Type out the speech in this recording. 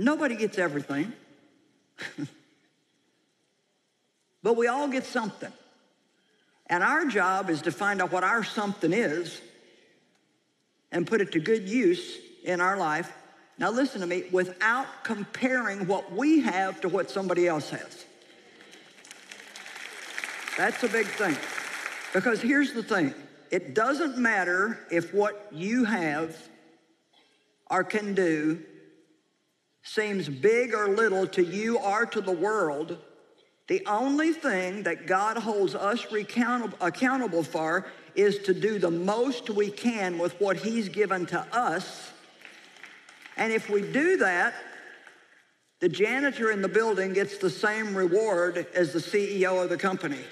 Nobody gets everything, but we all get something. And our job is to find out what our something is and put it to good use in our life. Now, listen to me without comparing what we have to what somebody else has. That's a big thing. Because here's the thing it doesn't matter if what you have or can do seems big or little to you or to the world. The only thing that God holds us accountable for is to do the most we can with what He's given to us. And if we do that, the janitor in the building gets the same reward as the CEO of the company.